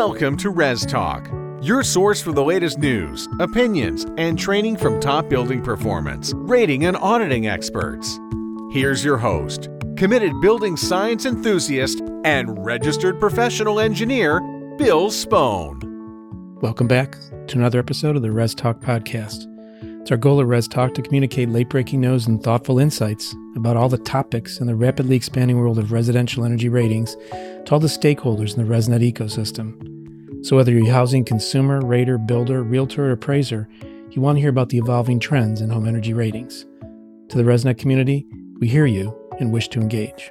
Welcome to Res Talk, your source for the latest news, opinions, and training from top building performance, rating, and auditing experts. Here's your host, committed building science enthusiast and registered professional engineer, Bill Spohn. Welcome back to another episode of the Res Talk podcast. It's our goal at Res Talk to communicate late breaking news and thoughtful insights about all the topics in the rapidly expanding world of residential energy ratings to all the stakeholders in the ResNet ecosystem. So, whether you're a housing consumer, rater, builder, realtor, or appraiser, you want to hear about the evolving trends in home energy ratings. To the ResNet community, we hear you and wish to engage.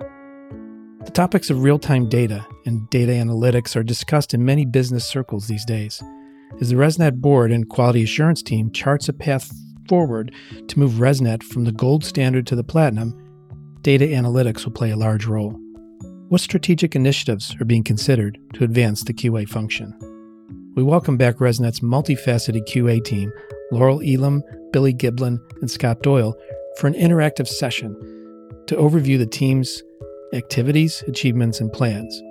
The topics of real time data and data analytics are discussed in many business circles these days. As the ResNet board and quality assurance team charts a path forward to move ResNet from the gold standard to the platinum, data analytics will play a large role. What strategic initiatives are being considered to advance the QA function? We welcome back ResNet's multifaceted QA team, Laurel Elam, Billy Giblin, and Scott Doyle, for an interactive session to overview the team's activities, achievements, and plans.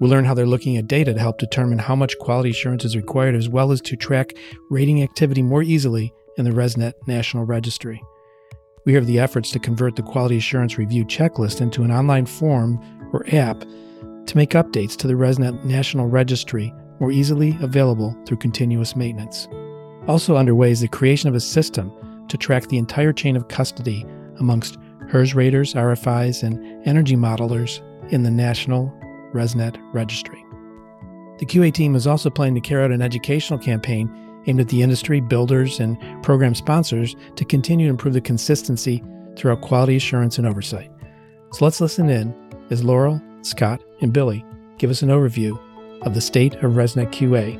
We'll learn how they're looking at data to help determine how much quality assurance is required, as well as to track rating activity more easily in the ResNet National Registry. We have the efforts to convert the Quality Assurance Review checklist into an online form or app to make updates to the ResNet National Registry more easily available through continuous maintenance. Also underway is the creation of a system to track the entire chain of custody amongst HERS raters, RFIs, and energy modelers in the National ResNet Registry. The QA team is also planning to carry out an educational campaign aimed at the industry, builders, and program sponsors to continue to improve the consistency throughout quality assurance and oversight. So let's listen in as Laurel, Scott, and Billy give us an overview of the state of ResNet QA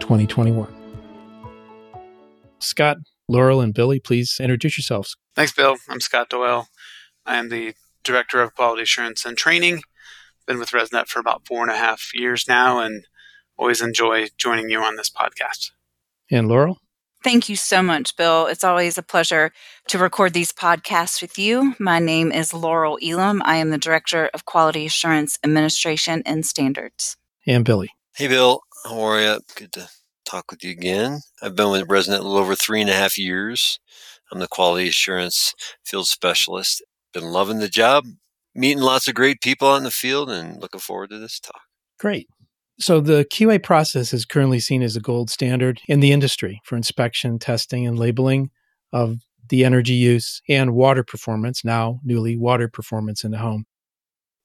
2021. Scott, Laurel, and Billy, please introduce yourselves. Thanks, Bill. I'm Scott Doyle. I am the Director of Quality Assurance and Training. Been with ResNet for about four and a half years now and always enjoy joining you on this podcast. And Laurel? Thank you so much, Bill. It's always a pleasure to record these podcasts with you. My name is Laurel Elam. I am the Director of Quality Assurance Administration and Standards. And Billy. Hey, Bill. How are you? Good to talk with you again. I've been with ResNet a little over three and a half years. I'm the Quality Assurance Field Specialist. Been loving the job, meeting lots of great people out in the field, and looking forward to this talk. Great. So, the QA process is currently seen as a gold standard in the industry for inspection, testing, and labeling of the energy use and water performance, now newly water performance in the home.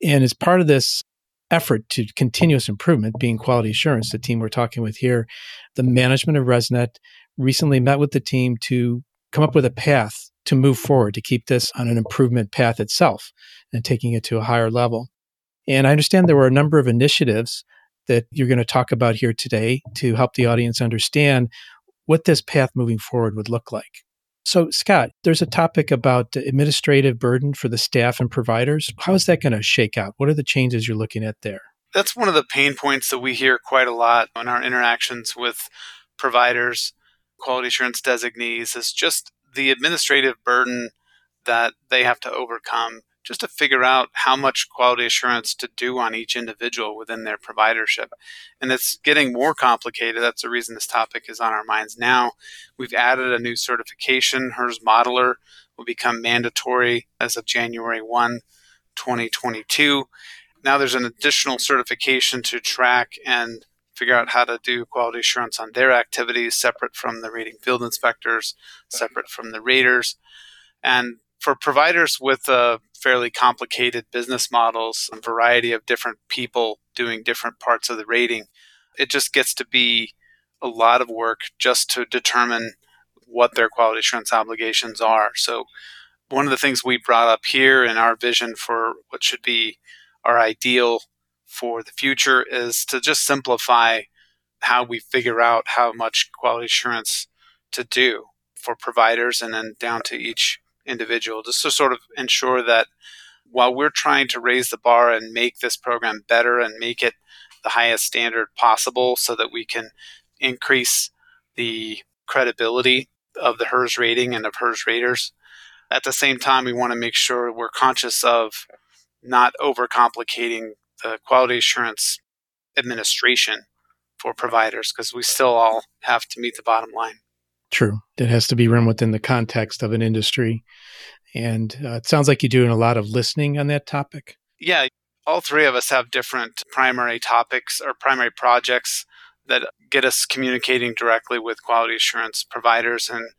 And as part of this effort to continuous improvement, being quality assurance, the team we're talking with here, the management of ResNet recently met with the team to come up with a path to move forward to keep this on an improvement path itself and taking it to a higher level. And I understand there were a number of initiatives that you're going to talk about here today to help the audience understand what this path moving forward would look like. So, Scott, there's a topic about administrative burden for the staff and providers. How is that going to shake out? What are the changes you're looking at there? That's one of the pain points that we hear quite a lot in our interactions with providers, quality assurance designees, is just the administrative burden that they have to overcome just to figure out how much quality assurance to do on each individual within their providership. And it's getting more complicated. That's the reason this topic is on our minds now. We've added a new certification. HERS Modeler will become mandatory as of January 1, 2022. Now there's an additional certification to track and figure out how to do quality assurance on their activities separate from the rating field inspectors, separate from the raters. And for providers with uh, fairly complicated business models, a variety of different people doing different parts of the rating, it just gets to be a lot of work just to determine what their quality assurance obligations are. So, one of the things we brought up here in our vision for what should be our ideal for the future is to just simplify how we figure out how much quality assurance to do for providers and then down to each individual, just to sort of ensure that while we're trying to raise the bar and make this program better and make it the highest standard possible so that we can increase the credibility of the HERS rating and of HERS raters. At the same time, we want to make sure we're conscious of not overcomplicating the quality assurance administration for providers because we still all have to meet the bottom line. True. It has to be run within the context of an industry. And uh, it sounds like you're doing a lot of listening on that topic. Yeah, all three of us have different primary topics or primary projects that get us communicating directly with quality assurance providers and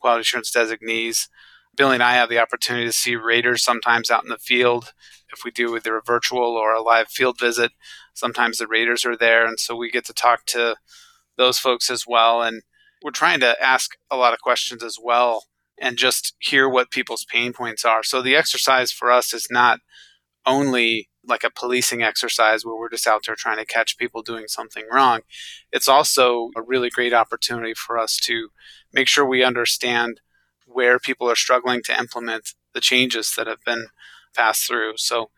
quality assurance designees. Billy and I have the opportunity to see raters sometimes out in the field. If we do either a virtual or a live field visit, sometimes the raters are there. And so we get to talk to those folks as well. And we're trying to ask a lot of questions as well and just hear what people's pain points are. So the exercise for us is not only like a policing exercise where we're just out there trying to catch people doing something wrong. It's also a really great opportunity for us to make sure we understand where people are struggling to implement the changes that have been passed through. So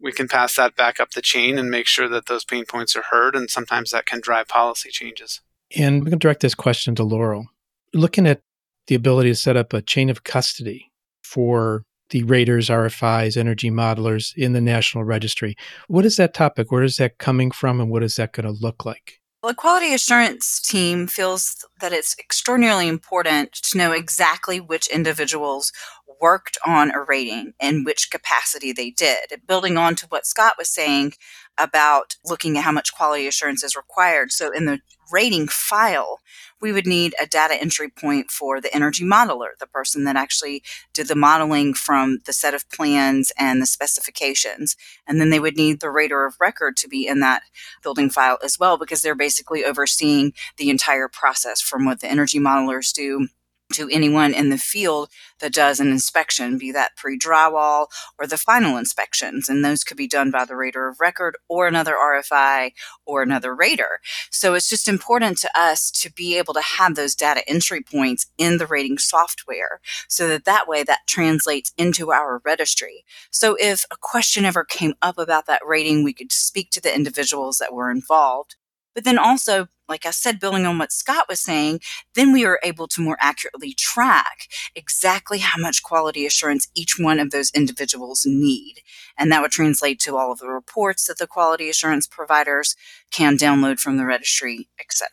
we can pass that back up the chain and make sure that those pain points are heard. And sometimes that can drive policy changes. And we can direct this question to Laurel. Looking at the ability to set up a chain of custody for the raters, RFIs, energy modelers in the National Registry. What is that topic? Where is that coming from and what is that going to look like? Well, the quality assurance team feels that it's extraordinarily important to know exactly which individuals worked on a rating and which capacity they did. Building on to what Scott was saying about looking at how much quality assurance is required. So in the rating file, we would need a data entry point for the energy modeler, the person that actually did the modeling from the set of plans and the specifications. And then they would need the rater of record to be in that building file as well, because they're basically overseeing the entire process from what the energy modelers do to anyone in the field that does an inspection, be that pre drywall or the final inspections. And those could be done by the rater of record or another RFI or another rater. So it's just important to us to be able to have those data entry points in the rating software so that that way that translates into our registry. So if a question ever came up about that rating, we could speak to the individuals that were involved but then also, like I said, building on what Scott was saying, then we are able to more accurately track exactly how much quality assurance each one of those individuals need. And that would translate to all of the reports that the quality assurance providers can download from the registry, etc.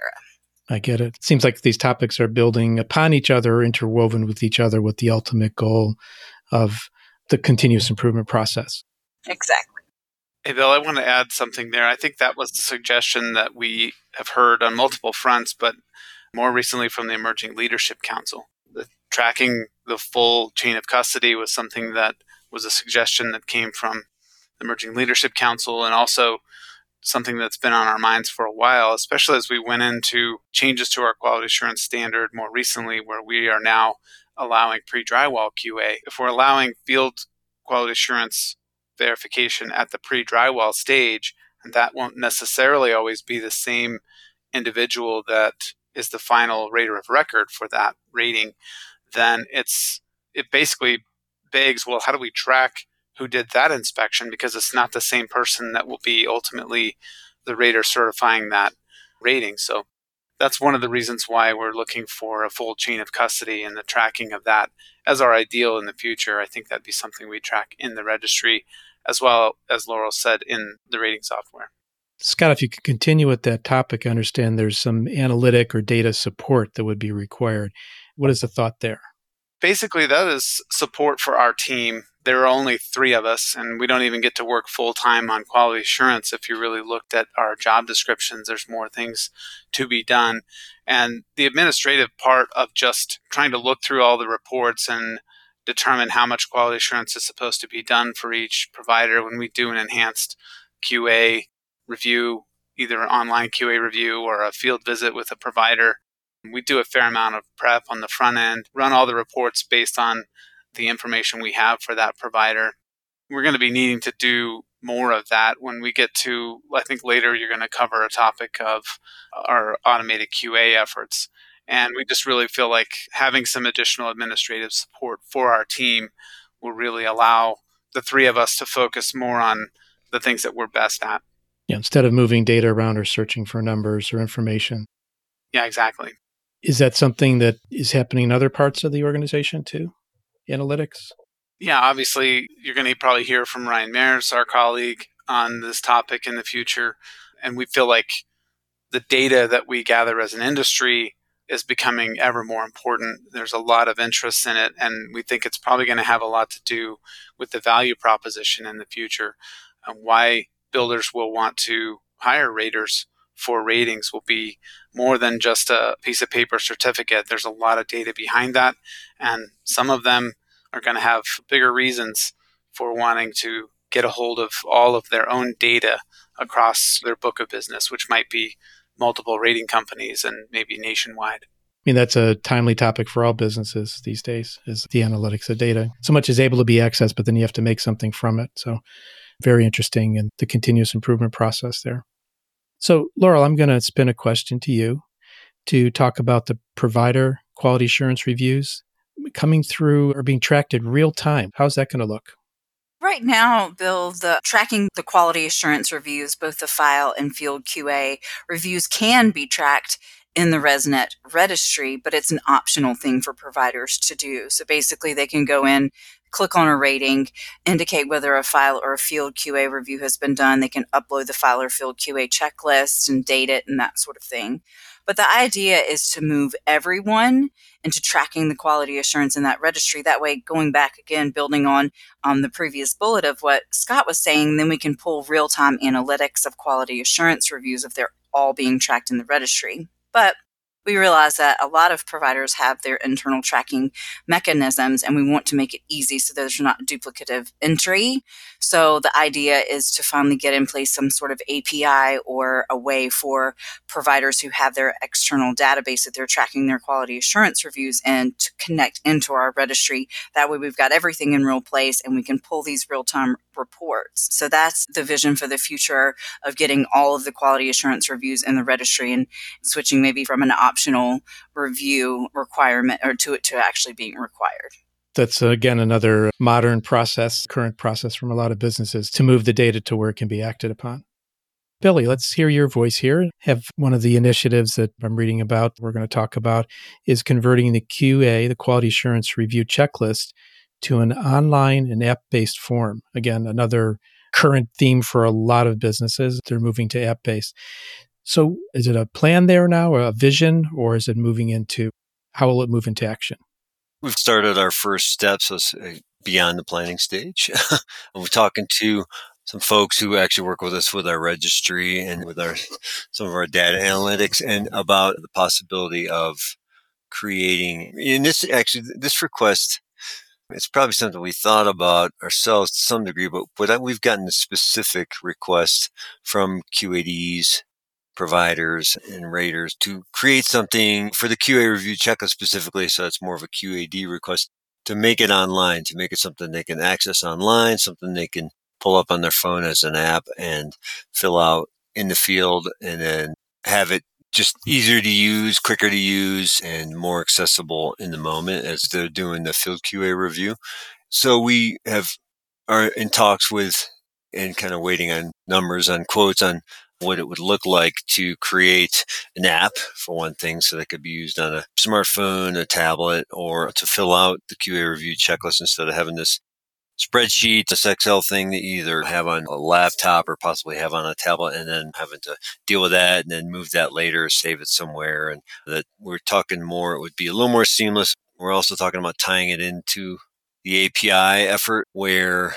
I get it. it. Seems like these topics are building upon each other, interwoven with each other with the ultimate goal of the continuous improvement process. Exactly. Hey, Bill, I want to add something there. I think that was the suggestion that we have heard on multiple fronts, but more recently from the Emerging Leadership Council. The tracking the full chain of custody was something that was a suggestion that came from the Emerging Leadership Council and also something that's been on our minds for a while, especially as we went into changes to our quality assurance standard more recently, where we are now allowing pre drywall QA. If we're allowing field quality assurance verification at the pre drywall stage, and that won't necessarily always be the same individual that is the final rater of record for that rating, then it's it basically begs, well, how do we track who did that inspection? Because it's not the same person that will be ultimately the rater certifying that rating. So that's one of the reasons why we're looking for a full chain of custody and the tracking of that as our ideal in the future. I think that'd be something we track in the registry as well as Laurel said in the rating software. Scott, if you could continue with that topic, I understand there's some analytic or data support that would be required. What is the thought there? Basically, that is support for our team. There are only three of us, and we don't even get to work full time on quality assurance. If you really looked at our job descriptions, there's more things to be done. And the administrative part of just trying to look through all the reports and determine how much quality assurance is supposed to be done for each provider when we do an enhanced QA review, either an online QA review or a field visit with a provider. We do a fair amount of prep on the front end, run all the reports based on the information we have for that provider. We're going to be needing to do more of that when we get to, I think later you're going to cover a topic of our automated QA efforts. And we just really feel like having some additional administrative support for our team will really allow the three of us to focus more on the things that we're best at. Yeah, instead of moving data around or searching for numbers or information. Yeah, exactly. Is that something that is happening in other parts of the organization too? Analytics? Yeah, obviously, you're going to probably hear from Ryan Meres, our colleague, on this topic in the future. And we feel like the data that we gather as an industry is becoming ever more important. There's a lot of interest in it, and we think it's probably going to have a lot to do with the value proposition in the future. And why builders will want to hire raters for ratings will be more than just a piece of paper certificate. There's a lot of data behind that, and some of them are going to have bigger reasons for wanting to get a hold of all of their own data across their book of business, which might be multiple rating companies and maybe nationwide. I mean, that's a timely topic for all businesses these days is the analytics of data. So much is able to be accessed, but then you have to make something from it. So very interesting and the continuous improvement process there. So Laurel, I'm going to spin a question to you to talk about the provider quality assurance reviews coming through or being tracked in real time. How's that going to look? Right now, Bill, the tracking the quality assurance reviews, both the file and field QA reviews can be tracked in the ResNet registry, but it's an optional thing for providers to do. So basically, they can go in, click on a rating, indicate whether a file or a field QA review has been done. They can upload the file or field QA checklist and date it and that sort of thing. But the idea is to move everyone into tracking the quality assurance in that registry. That way, going back again, building on um, the previous bullet of what Scott was saying, then we can pull real time analytics of quality assurance reviews if they're all being tracked in the registry. But we realize that a lot of providers have their internal tracking mechanisms and we want to make it easy so there's not duplicative entry. So the idea is to finally get in place some sort of API or a way for providers who have their external database that they're tracking their quality assurance reviews and to connect into our registry. That way we've got everything in real place and we can pull these real time reports. So that's the vision for the future of getting all of the quality assurance reviews in the registry and switching maybe from an optional review requirement or to it to actually being required. That's uh, again another modern process, current process from a lot of businesses to move the data to where it can be acted upon. Billy, let's hear your voice here. Have one of the initiatives that I'm reading about, we're going to talk about, is converting the QA, the quality assurance review checklist, to an online and app based form. Again, another current theme for a lot of businesses. They're moving to app based. So is it a plan there now, a vision, or is it moving into how will it move into action? We've started our first steps uh, beyond the planning stage. We're talking to some folks who actually work with us with our registry and with our some of our data analytics and about the possibility of creating in this actually this request it's probably something we thought about ourselves to some degree, but, but we've gotten a specific request from QADs, providers, and raters to create something for the QA review checklist specifically. So it's more of a QAD request to make it online, to make it something they can access online, something they can pull up on their phone as an app and fill out in the field and then have it just easier to use, quicker to use, and more accessible in the moment as they're doing the field QA review. So we have are in talks with and kind of waiting on numbers on quotes on what it would look like to create an app for one thing so that could be used on a smartphone, a tablet, or to fill out the QA review checklist instead of having this spreadsheet, this Excel thing that you either have on a laptop or possibly have on a tablet and then having to deal with that and then move that later, save it somewhere. And that we're talking more, it would be a little more seamless. We're also talking about tying it into the API effort where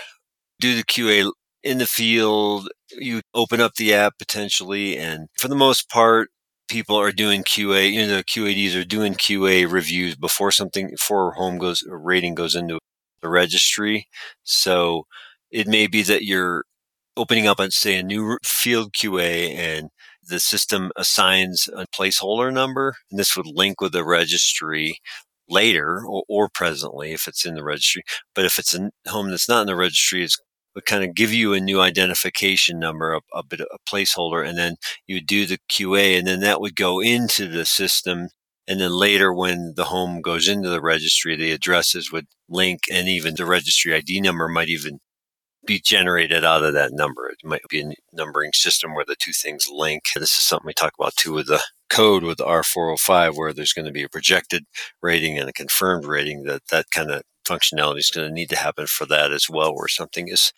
do the QA in the field, you open up the app potentially. And for the most part, people are doing QA, you know, the QADs are doing QA reviews before something, before home goes, a rating goes into the registry. So it may be that you're opening up, say, a new field QA and the system assigns a placeholder number, and this would link with the registry later or, or, presently if it's in the registry. But if it's a home that's not in the registry, it's would kind of give you a new identification number, a, a bit of a placeholder, and then you would do the QA, and then that would go into the system and then later, when the home goes into the registry, the addresses would link and even the registry ID number might even be generated out of that number. It might be a numbering system where the two things link. This is something we talk about too with the code with the R405, where there's going to be a projected rating and a confirmed rating that that kind of functionality is going to need to happen for that as well, where something is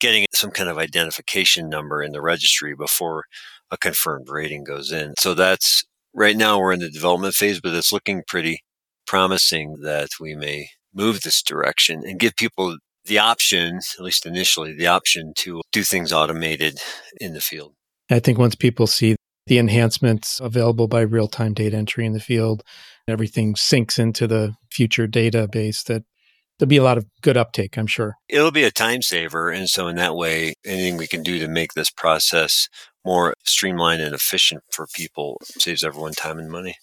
getting some kind of identification number in the registry before a confirmed rating goes in. So that's right now we're in the development phase, but it's looking pretty promising that we may move this direction and give people the option, at least initially, the option to do things automated in the field. I think once people see the enhancements available by real time data entry in the field, everything syncs into the future database that there'll be a lot of good uptake, I'm sure. It'll be a time saver. And so, in that way, anything we can do to make this process more streamlined and efficient for people saves everyone time and money.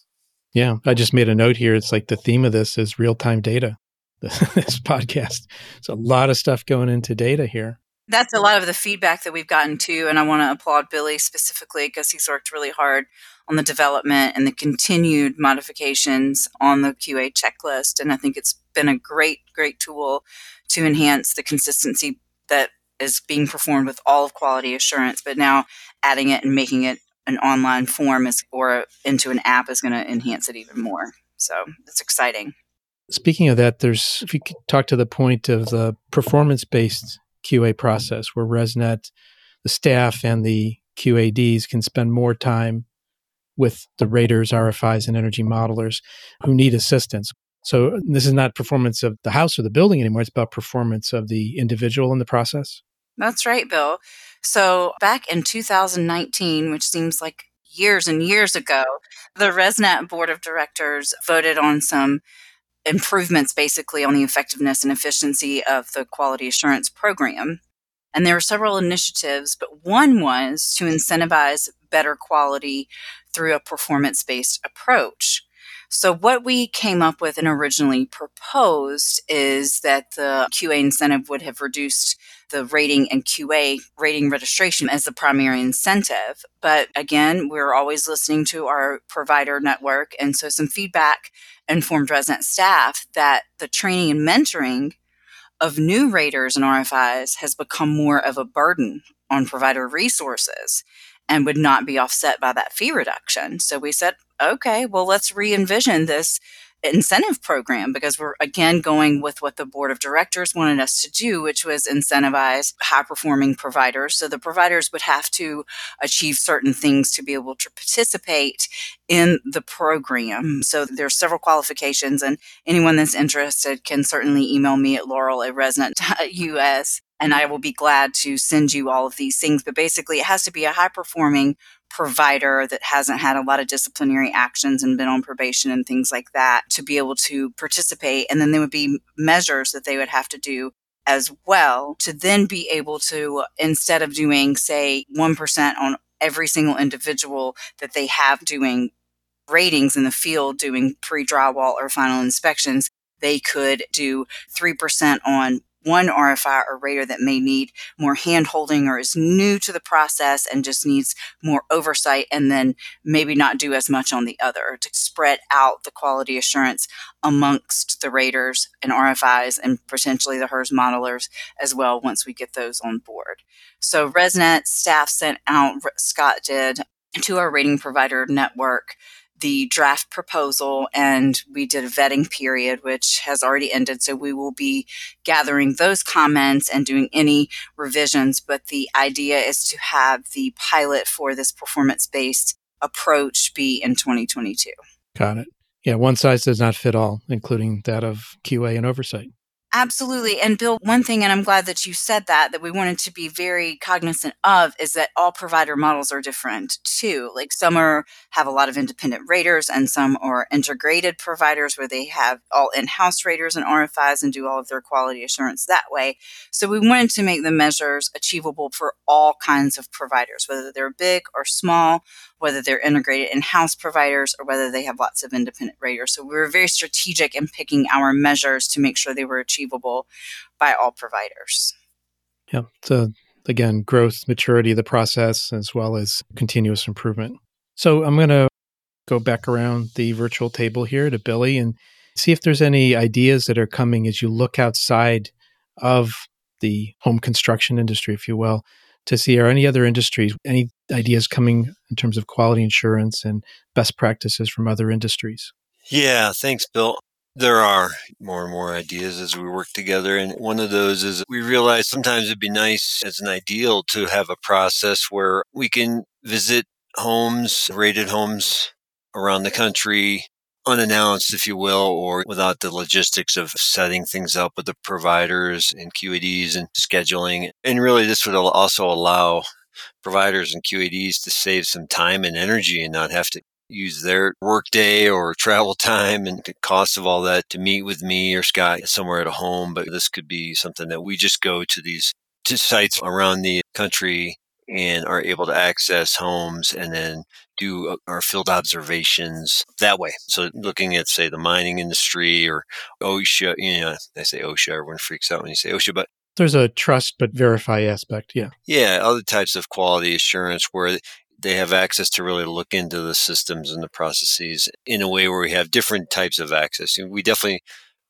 Yeah. I just made a note here. It's like the theme of this is real time data, this podcast. It's a lot of stuff going into data here. That's a lot of the feedback that we've gotten too. And I want to applaud Billy specifically because he's worked really hard on the development and the continued modifications on the QA checklist. And I think it's been a great, great tool to enhance the consistency that is being performed with all of quality assurance. But now adding it and making it an online form is, or into an app is going to enhance it even more. So it's exciting. Speaking of that, there's if you could talk to the point of the performance based QA process where ResNet, the staff and the QADs can spend more time with the raters, RFIs, and energy modelers who need assistance. So uh, this is not performance of the house or the building anymore. It's about performance of the individual in the process. That's right, Bill. So back in 2019, which seems like years and years ago, the ResNet board of directors voted on some improvements basically on the effectiveness and efficiency of the quality assurance program. And there were several initiatives, but one was to incentivize better quality through a performance based approach. So, what we came up with and originally proposed is that the QA incentive would have reduced the rating and QA rating registration as the primary incentive. But again, we're always listening to our provider network. And so, some feedback informed ResNet staff that the training and mentoring of new raters and RFIs has become more of a burden on provider resources and would not be offset by that fee reduction. So we said, okay, well, let's re envision this incentive program because we're again going with what the board of directors wanted us to do, which was incentivize high performing providers. So the providers would have to achieve certain things to be able to participate in the program. So there's several qualifications and anyone that's interested can certainly email me at laurel at resnet.us and I will be glad to send you all of these things. But basically, it has to be a high performing provider that hasn't had a lot of disciplinary actions and been on probation and things like that to be able to participate. And then there would be measures that they would have to do as well to then be able to, instead of doing, say, 1% on every single individual that they have doing ratings in the field, doing pre drywall or final inspections, they could do 3% on one RFI or rater that may need more hand holding or is new to the process and just needs more oversight, and then maybe not do as much on the other to spread out the quality assurance amongst the raters and RFIs and potentially the HERS modelers as well once we get those on board. So ResNet staff sent out, Scott did, to our rating provider network the draft proposal and we did a vetting period, which has already ended. So we will be gathering those comments and doing any revisions. But the idea is to have the pilot for this performance based approach be in 2022. Got it. Yeah, one size does not fit all, including that of QA and oversight. Absolutely. And Bill, one thing, and I'm glad that you said that, that we wanted to be very cognizant of is that all provider models are different too. Like some are have a lot of independent raters and some are integrated providers where they have all in-house raters and RFIs and do all of their quality assurance that way. So we wanted to make the measures achievable for all kinds of providers, whether they're big or small, whether they're integrated in-house providers or whether they have lots of independent raters. So we were very strategic in picking our measures to make sure they were achievable by all providers. Yeah. So again, growth, maturity of the process, as well as continuous improvement. So I'm going to go back around the virtual table here to Billy and see if there's any ideas that are coming as you look outside of the home construction industry, if you will, to see are any other industries, any ideas coming in terms of quality insurance and best practices from other industries? Yeah, thanks, Bill. There are more and more ideas as we work together. And one of those is we realize sometimes it'd be nice as an ideal to have a process where we can visit homes, rated homes around the country, unannounced, if you will, or without the logistics of setting things up with the providers and QADs and scheduling. And really, this would also allow providers and QADs to save some time and energy and not have to use their workday or travel time and the cost of all that to meet with me or Scott somewhere at a home. But this could be something that we just go to these to sites around the country and are able to access homes and then do uh, our field observations that way. So looking at, say, the mining industry or OSHA, you know, I say OSHA, everyone freaks out when you say OSHA, but there's a trust but verify aspect. Yeah. Yeah. Other types of quality assurance where they have access to really look into the systems and the processes in a way where we have different types of access. We definitely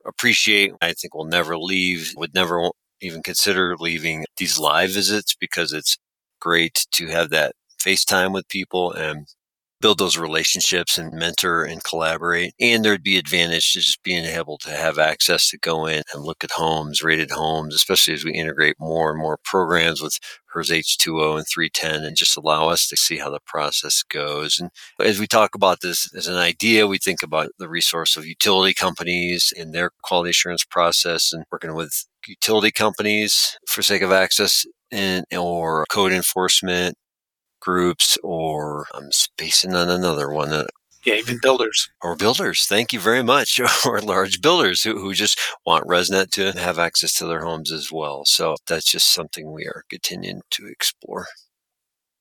appreciate, I think we'll never leave, would never even consider leaving these live visits because it's great to have that FaceTime with people and build those relationships and mentor and collaborate. And there'd be advantage to just being able to have access to go in and look at homes, rated homes, especially as we integrate more and more programs with HERS H2O and 310 and just allow us to see how the process goes. And as we talk about this as an idea, we think about the resource of utility companies and their quality assurance process and working with utility companies for sake of access and or code enforcement groups or I'm spacing on another one. Uh, yeah, even builders. Or builders. Thank you very much. or large builders who, who just want ResNet to have access to their homes as well. So that's just something we are continuing to explore.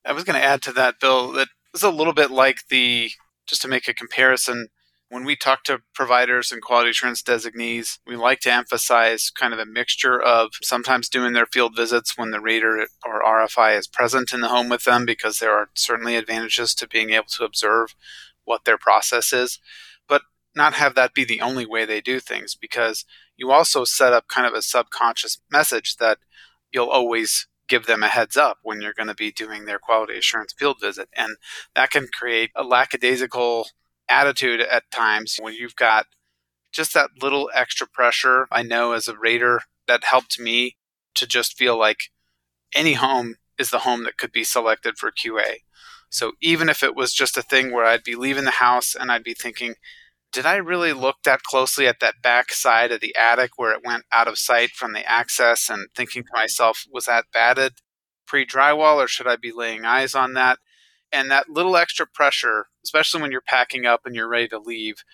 I was going to add to that, Bill, that it's a little bit like the, just to make a comparison, when we talk to providers and quality assurance designees, we like to emphasize kind of a mixture of sometimes doing their field visits when the reader or RFI is present in the home with them because there are certainly advantages to being able to observe what their process is, but not have that be the only way they do things because you also set up kind of a subconscious message that you'll always give them a heads up when you're going to be doing their quality assurance field visit. And that can create a lackadaisical attitude at times when you've got just that little extra pressure. I know as a rater, that helped me to just feel like any home is the home that could be selected for QA. So even if it was just a thing where I'd be leaving the house and I'd be thinking, did I really look that closely at that back side of the attic where it went out of sight from the access and thinking to myself, was that batted pre drywall or should I be laying eyes on that? And that little extra pressure, especially when you're packing up and you're ready to leave,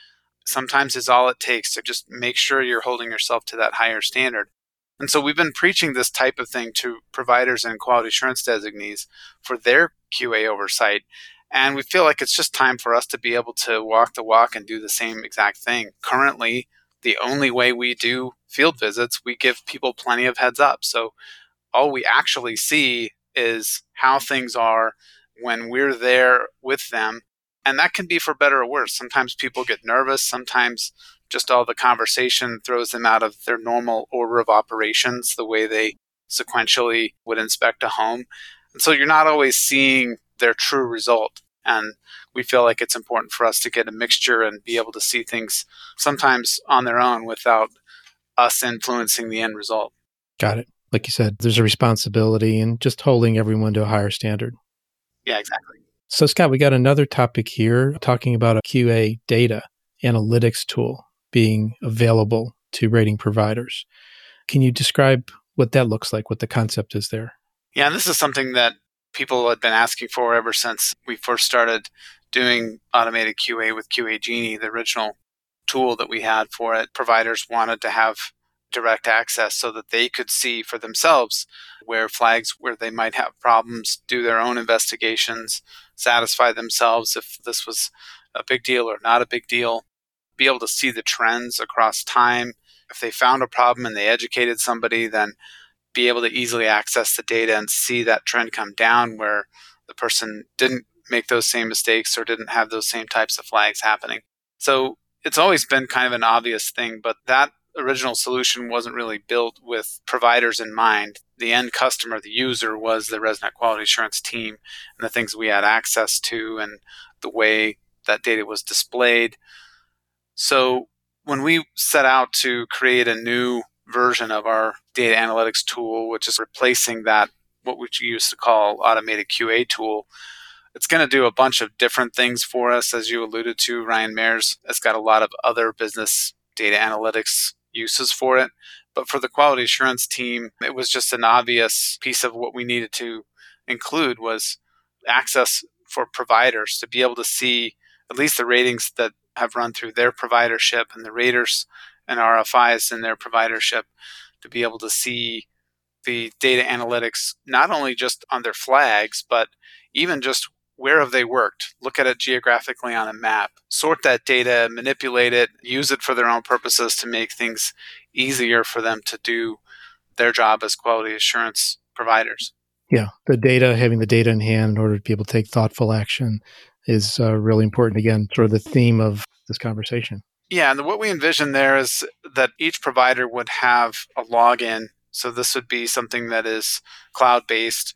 sometimes is all it takes to just make sure you're holding yourself to that higher standard. And so we've been preaching this type of thing to providers and quality assurance designees for their QA oversight. And we feel like it's just time for us to be able to walk the walk and do the same exact thing. Currently, the only way we do field visits, we give people plenty of heads up. So all we actually see is how things are when we're there with them. And that can be for better or worse. Sometimes people get nervous. Sometimes just all the conversation throws them out of their normal order of operations, the way they sequentially would inspect a home. And so you're not always seeing their true result. And we feel like it's important for us to get a mixture and be able to see things sometimes on their own without us influencing the end result. Got it. Like you said, there's a responsibility and just holding everyone to a higher standard. Yeah, exactly. So, Scott, we got another topic here talking about a QA data analytics tool being available to rating providers. Can you describe what that looks like, what the concept is there? Yeah, and this is something that people had been asking for ever since we first started doing automated QA with QA Genie, the original tool that we had for it. Providers wanted to have direct access so that they could see for themselves where flags where they might have problems, do their own investigations, satisfy themselves if this was a big deal or not a big deal, be able to see the trends across time. If they found a problem and they educated somebody, then be able to easily access the data and see that trend come down where the person didn't make those same mistakes or didn't have those same types of flags happening. So it's always been kind of an obvious thing, but that original solution wasn't really built with providers in mind. The end customer, the user, was the ResNet quality assurance team and the things we had access to and the way that data was displayed. So when we set out to create a new version of our data analytics tool, which is replacing that, what we used to call automated QA tool, it's going to do a bunch of different things for us. As you alluded to, Ryan Meres has got a lot of other business data analytics uses for it. But for the quality assurance team, it was just an obvious piece of what we needed to include was access for providers to be able to see at least the ratings that have run through their providership and the raters and RFIs in their providership to be able to see the data analytics not only just on their flags but even just where have they worked? Look at it geographically on a map. Sort that data manipulate it use it for their own purposes to make things easier for them to do their job as quality assurance providers. Yeah the data having the data in hand in order to be able to take thoughtful action is uh, really important. Again sort of the theme of this conversation. Yeah, and what we envision there is that each provider would have a login. So this would be something that is cloud based.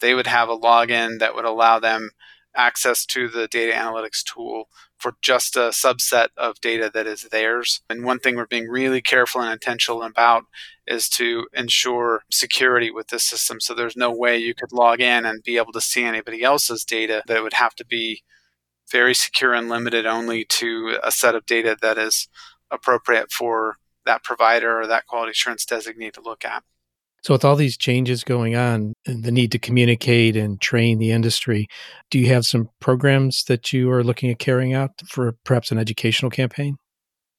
They would have a login that would allow them access to the data analytics tool for just a subset of data that is theirs. And one thing we're being really careful and intentional about is to ensure security with this system. So there's no way you could log in and be able to see anybody else's data. That would have to be very secure and limited only to a set of data that is appropriate for that provider or that quality assurance designee to look at. So, with all these changes going on and the need to communicate and train the industry, do you have some programs that you are looking at carrying out for perhaps an educational campaign?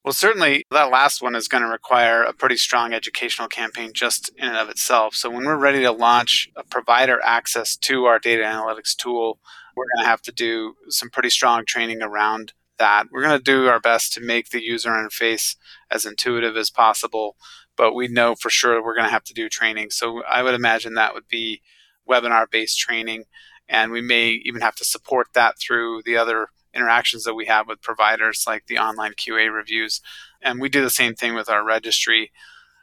Well, certainly that last one is going to require a pretty strong educational campaign just in and of itself. So, when we're ready to launch a provider access to our data analytics tool, we're going to have to do some pretty strong training around that. We're going to do our best to make the user interface as intuitive as possible, but we know for sure we're going to have to do training. So I would imagine that would be webinar based training. And we may even have to support that through the other interactions that we have with providers like the online QA reviews. And we do the same thing with our registry.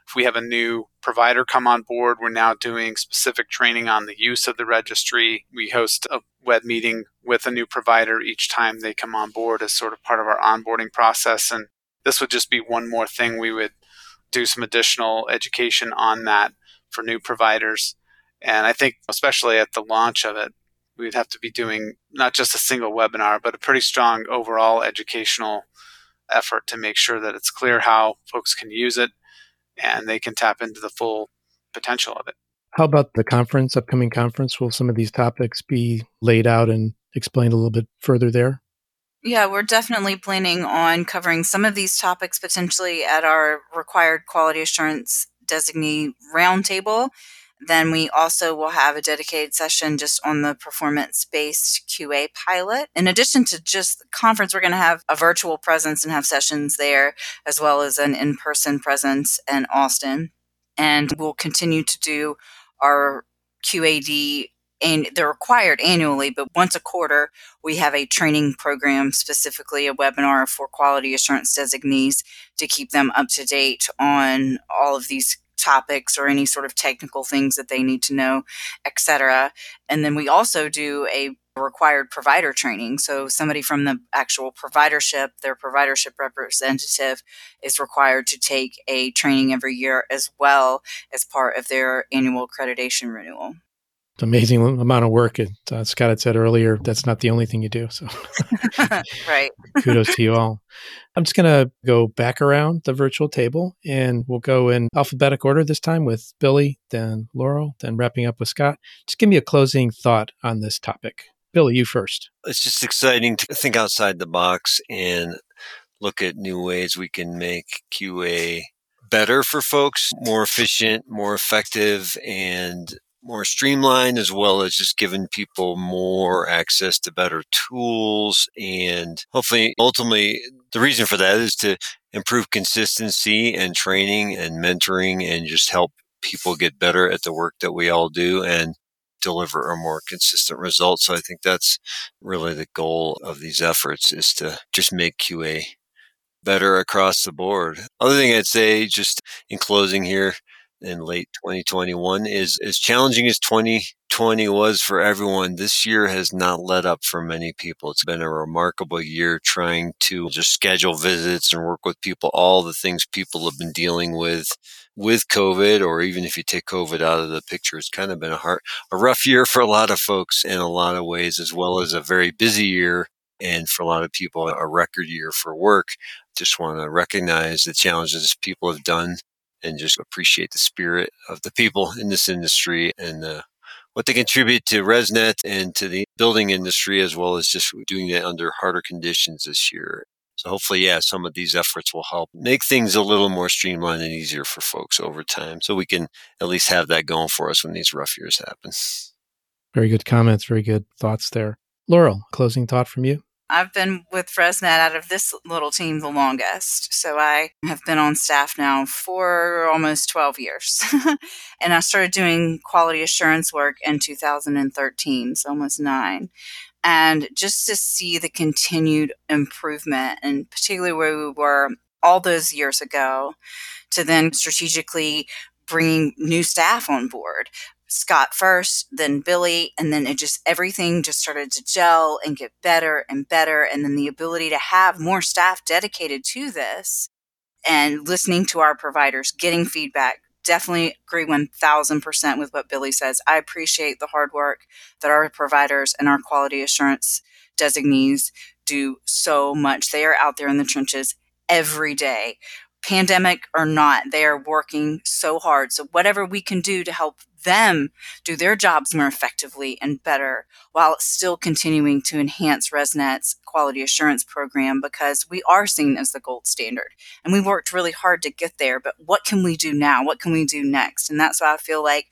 If we have a new provider come on board, we're now doing specific training on the use of the registry. We host a web meeting with a new provider each time they come on board as sort of part of our onboarding process. And this would just be one more thing we would do some additional education on that for new providers. And I think, especially at the launch of it, we'd have to be doing not just a single webinar, but a pretty strong overall educational effort to make sure that it's clear how folks can use it and they can tap into the full potential of it. How about the conference, upcoming conference? Will some of these topics be laid out and explained a little bit further there? Yeah, we're definitely planning on covering some of these topics potentially at our required quality assurance designee roundtable. Then we also will have a dedicated session just on the performance based QA pilot. In addition to just the conference, we're going to have a virtual presence and have sessions there, as well as an in person presence in Austin. And we'll continue to do our QAD and they're required annually, but once a quarter, we have a training program, specifically a webinar for quality assurance designees to keep them up to date on all of these topics or any sort of technical things that they need to know, etc. And then we also do a required provider training. So somebody from the actual providership, their providership representative is required to take a training every year as well as part of their annual accreditation renewal. It's amazing amount of work. And uh, Scott had said earlier, that's not the only thing you do. So, right. kudos to you all. I'm just going to go back around the virtual table and we'll go in alphabetic order this time with Billy, then Laurel, then wrapping up with Scott. Just give me a closing thought on this topic. Billy, you first. It's just exciting to think outside the box and look at new ways we can make QA better for folks, more efficient, more effective, and more streamlined as well as just giving people more access to better tools and hopefully ultimately the reason for that is to improve consistency and training and mentoring and just help people get better at the work that we all do and deliver a more consistent result. So I think that's really the goal of these efforts is to just make QA better across the board. Other thing I'd say just in closing here, in late 2021 is as challenging as 2020 was for everyone. This year has not let up for many people. It's been a remarkable year trying to just schedule visits and work with people, all the things people have been dealing with with COVID, or even if you take COVID out of the picture, it's kind of been a hard, a rough year for a lot of folks in a lot of ways, as well as a very busy year. And for a lot of people, a record year for work. Just want to recognize the challenges people have done and just appreciate the spirit of the people in this industry and uh, what they contribute to ResNet and to the building industry, as well as just doing it under harder conditions this year. So hopefully, yeah, some of these efforts will help make things a little more streamlined and easier for folks over time. So we can at least have that going for us when these rough years happen. Very good comments. Very good thoughts there. Laurel, closing thought from you? I've been with ResNet out of this little team the longest. So I have been on staff now for almost 12 years. and I started doing quality assurance work in 2013, so almost nine. And just to see the continued improvement, and particularly where we were all those years ago, to then strategically bringing new staff on board Scott first, then Billy, and then it just everything just started to gel and get better and better. And then the ability to have more staff dedicated to this and listening to our providers, getting feedback. Definitely agree 1000% with what Billy says. I appreciate the hard work that our providers and our quality assurance designees do so much. They are out there in the trenches every day pandemic or not, they are working so hard. So, whatever we can do to help them do their jobs more effectively and better while still continuing to enhance ResNet's quality assurance program because we are seen as the gold standard. And we worked really hard to get there, but what can we do now? What can we do next? And that's why I feel like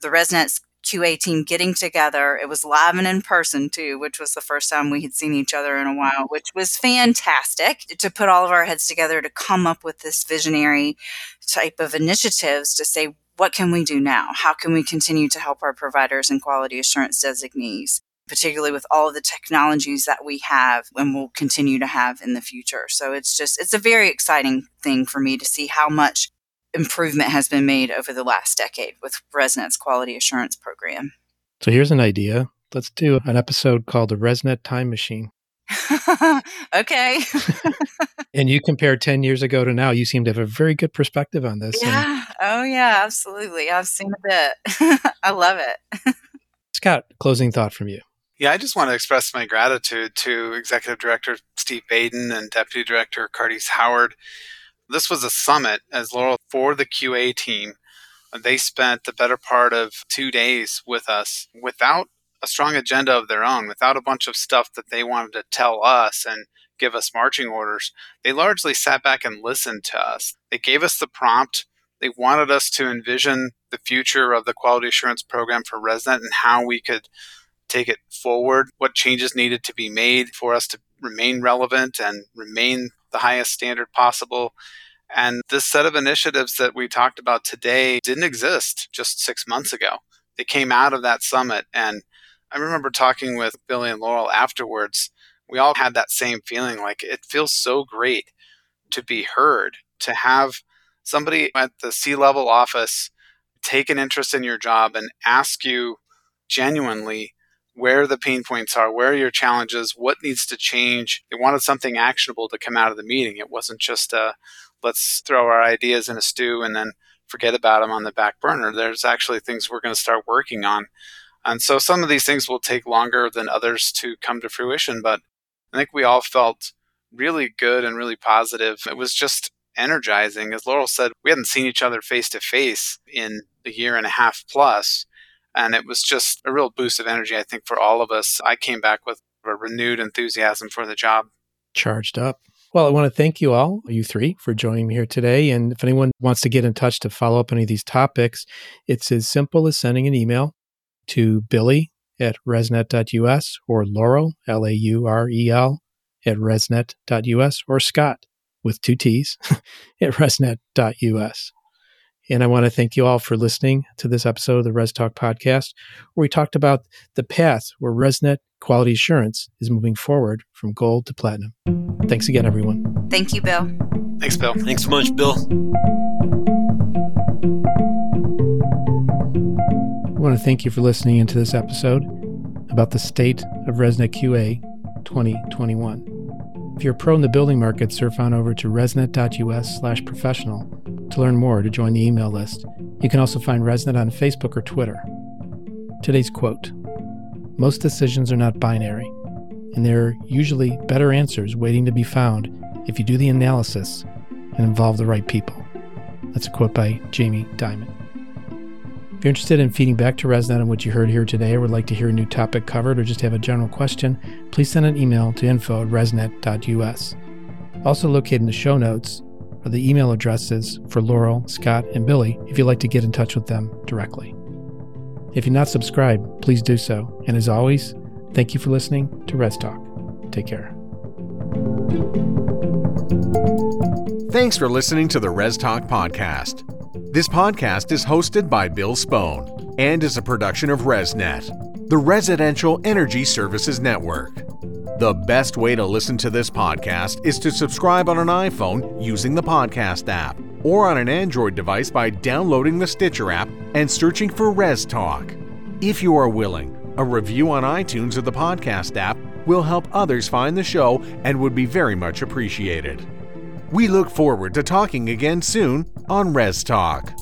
the ResNet's QA team getting together. It was live and in person too, which was the first time we had seen each other in a while, which was fantastic to put all of our heads together to come up with this visionary type of initiatives to say, what can we do now? How can we continue to help our providers and quality assurance designees? particularly with all of the technologies that we have and will continue to have in the future. So it's just, it's a very exciting thing for me to see how much improvement has been made over the last decade with ResNet's quality assurance program. So here's an idea. Let's do an episode called the ResNet Time Machine. okay. and you compare 10 years ago to now, you seem to have a very good perspective on this. Yeah. And oh, yeah, absolutely. I've seen a bit. I love it. Scott, closing thought from you. Yeah, I just want to express my gratitude to Executive Director Steve Baden and Deputy Director Cardice Howard. This was a summit, as Laurel, for the QA team. They spent the better part of two days with us without a strong agenda of their own, without a bunch of stuff that they wanted to tell us and give us marching orders. They largely sat back and listened to us. They gave us the prompt. They wanted us to envision the future of the quality assurance program for ResNet and how we could take it forward, what changes needed to be made for us to remain relevant and remain the highest standard possible. And this set of initiatives that we talked about today didn't exist just six months ago. They came out of that summit. And I remember talking with Billy and Laurel afterwards. We all had that same feeling like it feels so great to be heard, to have somebody at the C level office take an interest in your job and ask you genuinely where the pain points are, where are your challenges, what needs to change. They wanted something actionable to come out of the meeting. It wasn't just a let's throw our ideas in a stew and then forget about them on the back burner. There's actually things we're going to start working on. And so some of these things will take longer than others to come to fruition, but I think we all felt really good and really positive. It was just energizing. As Laurel said, we hadn't seen each other face to face in a year and a half plus. And it was just a real boost of energy, I think, for all of us. I came back with a renewed enthusiasm for the job. Charged up. Well, I want to thank you all, you three, for joining me here today. And if anyone wants to get in touch to follow up any of these topics, it's as simple as sending an email to Billy at resnet.us or Laurel, L A U R E L, at resnet.us or Scott with two T's at resnet.us. And I want to thank you all for listening to this episode of the Res Talk podcast, where we talked about the path where ResNet quality assurance is moving forward from gold to platinum. Thanks again, everyone. Thank you, Bill. Thanks, Bill. Thanks so much, Bill. Want to thank you for listening into this episode about the state of ResNet QA 2021. If you're pro in the building market, surf on over to resnet.us slash professional to learn more to join the email list. You can also find ResNet on Facebook or Twitter. Today's quote Most decisions are not binary, and there are usually better answers waiting to be found if you do the analysis and involve the right people. That's a quote by Jamie Dimon. If you're interested in feeding back to ResNet on what you heard here today or would like to hear a new topic covered or just have a general question, please send an email to info at resnet.us. Also located in the show notes are the email addresses for Laurel, Scott, and Billy if you'd like to get in touch with them directly. If you're not subscribed, please do so. And as always, thank you for listening to Res Talk. Take care. Thanks for listening to the Res Talk podcast. This podcast is hosted by Bill Spohn and is a production of ResNet, the Residential Energy Services Network. The best way to listen to this podcast is to subscribe on an iPhone using the podcast app or on an Android device by downloading the Stitcher app and searching for Res Talk. If you are willing, a review on iTunes or the podcast app will help others find the show and would be very much appreciated. We look forward to talking again soon on Res Talk.